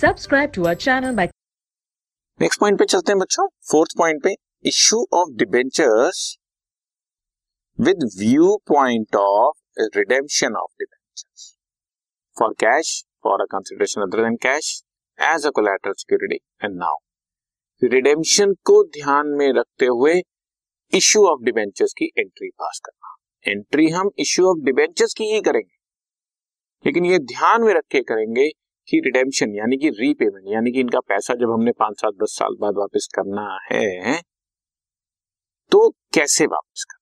Subscribe to our channel by next point पे चलते हैं बच्चों। फोर्थ पॉइंट पे issue of debentures with view point of redemption of debentures for cash for a consideration other than cash as a collateral security and now redemption को ध्यान में रखते हुए इश्यू ऑफ़ डिबेंचर्स की एंट्री पास करना। Entry हम issue of debentures की ही करेंगे। लेकिन ये ध्यान में रख के करेंगे कि रिडेम्पशन यानी कि रीपेमेंट यानी कि इनका पैसा जब हमने पाँच सात, दस साल बाद वापस करना है तो कैसे वापस करना?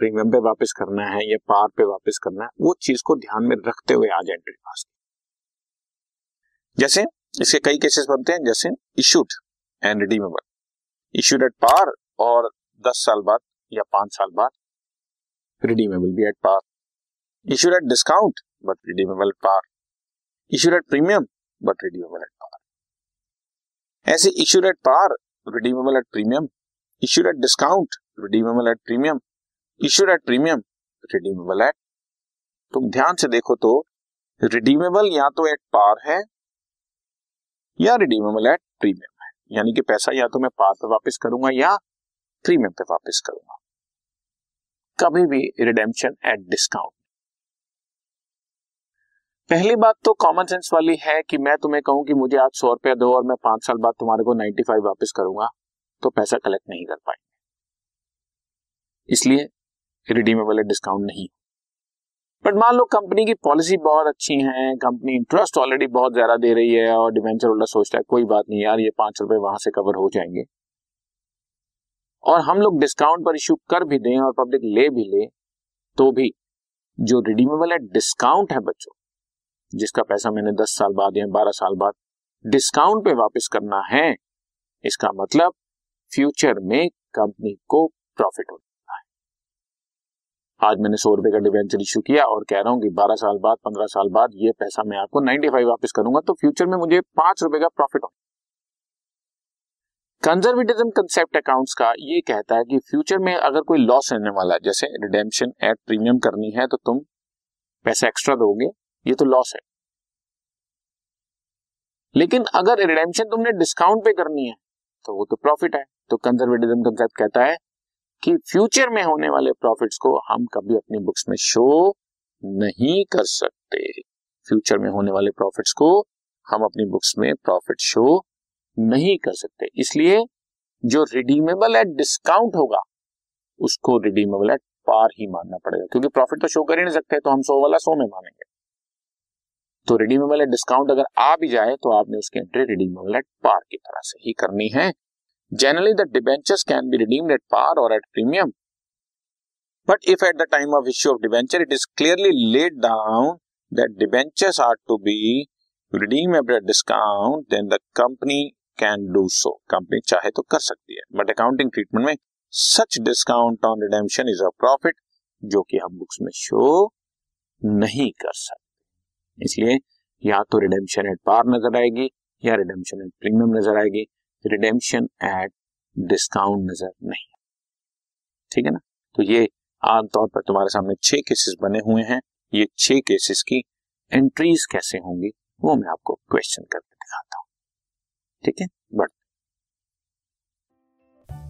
प्रीमियम पे वापस करना है या पार पे वापस करना है, वो चीज़ को ध्यान में रखते हुए आज एंट्री पास जैसे इसके कई केसेस बनते हैं, जैसे issued and redeemable issued at par और दस साल बाद या पाँच साल बाद रिडीमेबल भी at par issued at discount but redeemable par issued premium but redeemable at par ऐसे issued at par redeemable at premium issued at discount redeemable at premium issued at premium redeemable at तुम ध्यान से देखो तो redeemable या तो at par है, या रिडीमेबल एट प्रीमियम है। यानी कि पैसा या तो मैं पार पे वापस करूँगा या प्रीमियम पे वापस करूँगा। कभी भी रिडेम्पशन एट डिस्काउंट पहली बात तो कॉमन सेंस वाली है कि मैं तुम्हें कहूँ कि मुझे आज सौ रुपया दो और मैं पाँच साल बाद तुम्हारे को नाइन्टी फाइव वापस करूँगा तो पैसा कलेक्ट नहीं कर पाएँगे। इसलिए रिडीमेबल डिस्काउंट नहीं। बट मान लो कंपनी की पॉलिसी बहुत अच्छी है कंपनी इंटरेस्ट ऑलरेडी बहुत ज़्यादा दे रही है और डिवेंचर होल्डर सोचता है, कोई बात नहीं यार, ये पाँच रुपए वहाँ से कवर हो जाएँगे। और हम लोग डिस्काउंट पर इश्यू कर भी दें और पब्लिक ले भी ले तो भी जो रिडीमेबल है डिस्काउंट है बच्चों जिसका पैसा मैंने दस साल बाद या बारह साल बाद डिस्काउंट पे वापस करना है, इसका मतलब फ्यूचर में कंपनी को प्रॉफिट होता है। आज मैंने सौ रुपए का डिवेंचर इश्यू किया और कह रहा हूँ कि बारह साल बाद, पंद्रह साल बाद ये पैसा मैं आपको नाइन्टी फाइव वापस करूँगा तो फ्यूचर में मुझे पाँच रुपए का प्रॉफिट हो। कंजर्वेटिज्म कंसेप्ट अकाउंट्स का ये कहता है कि फ्यूचर में अगर कोई लॉस रहने वाला है, जैसे रिडेम्पशन एट प्रीमियम करनी है तो तुम पैसा एक्स्ट्रा दोगे ये तो लॉस है। लेकिन अगर रिडेम्पशन तुमने डिस्काउंट पे करनी है तो वो तो प्रॉफिट है। तो कंजर्वेटिज्म कंसेप्ट कहता है कि फ्यूचर में होने वाले प्रॉफिट्स को हम कभी अपनी बुक्स में शो नहीं कर सकते। फ्यूचर में होने वाले प्रॉफिट्स को हम अपनी बुक्स में प्रॉफिट शो नहीं कर सकते। इसलिए जो रिडीमेबल एट डिस्काउंट होगा, उसको रिडीमेबल एट पार ही मानना पड़ेगा। क्योंकि प्रॉफिट तो शो कर ही नहीं सकते तो हम सो वाला सो में मानेंगे। तो रिडीमेबल एट डिस्काउंट अगर आ भी जाए तो आपने उसकी एंट्री रिडीमेबल एट पार की तरह से ही करनी है। Generally the debentures can be redeemed at par और at premium but if at the time of issue of debenture it is clearly laid down that debentures are to be redeem at discount then the company can do so company चाहे तो कर सकती है। But accounting treatment में such discount on redemption is a profit जो कि हम books में शो नहीं कर सकते। इसलिए या तो रिडेम्पशन एट पार नज़र आएगी या रिडेम्पशन एट प्रीमियम नज़र आएगी। रिडेम्पशन एट डिस्काउंट नज़र नहीं। ठीक है ना? तो ये आमतौर पर तुम्हारे सामने छह केसेस बने हुए हैं। ये छह केसेस की एंट्रीज कैसे होंगी, वो मैं आपको क्वेश्चन करके दिखाता हूँ। ठीक है? But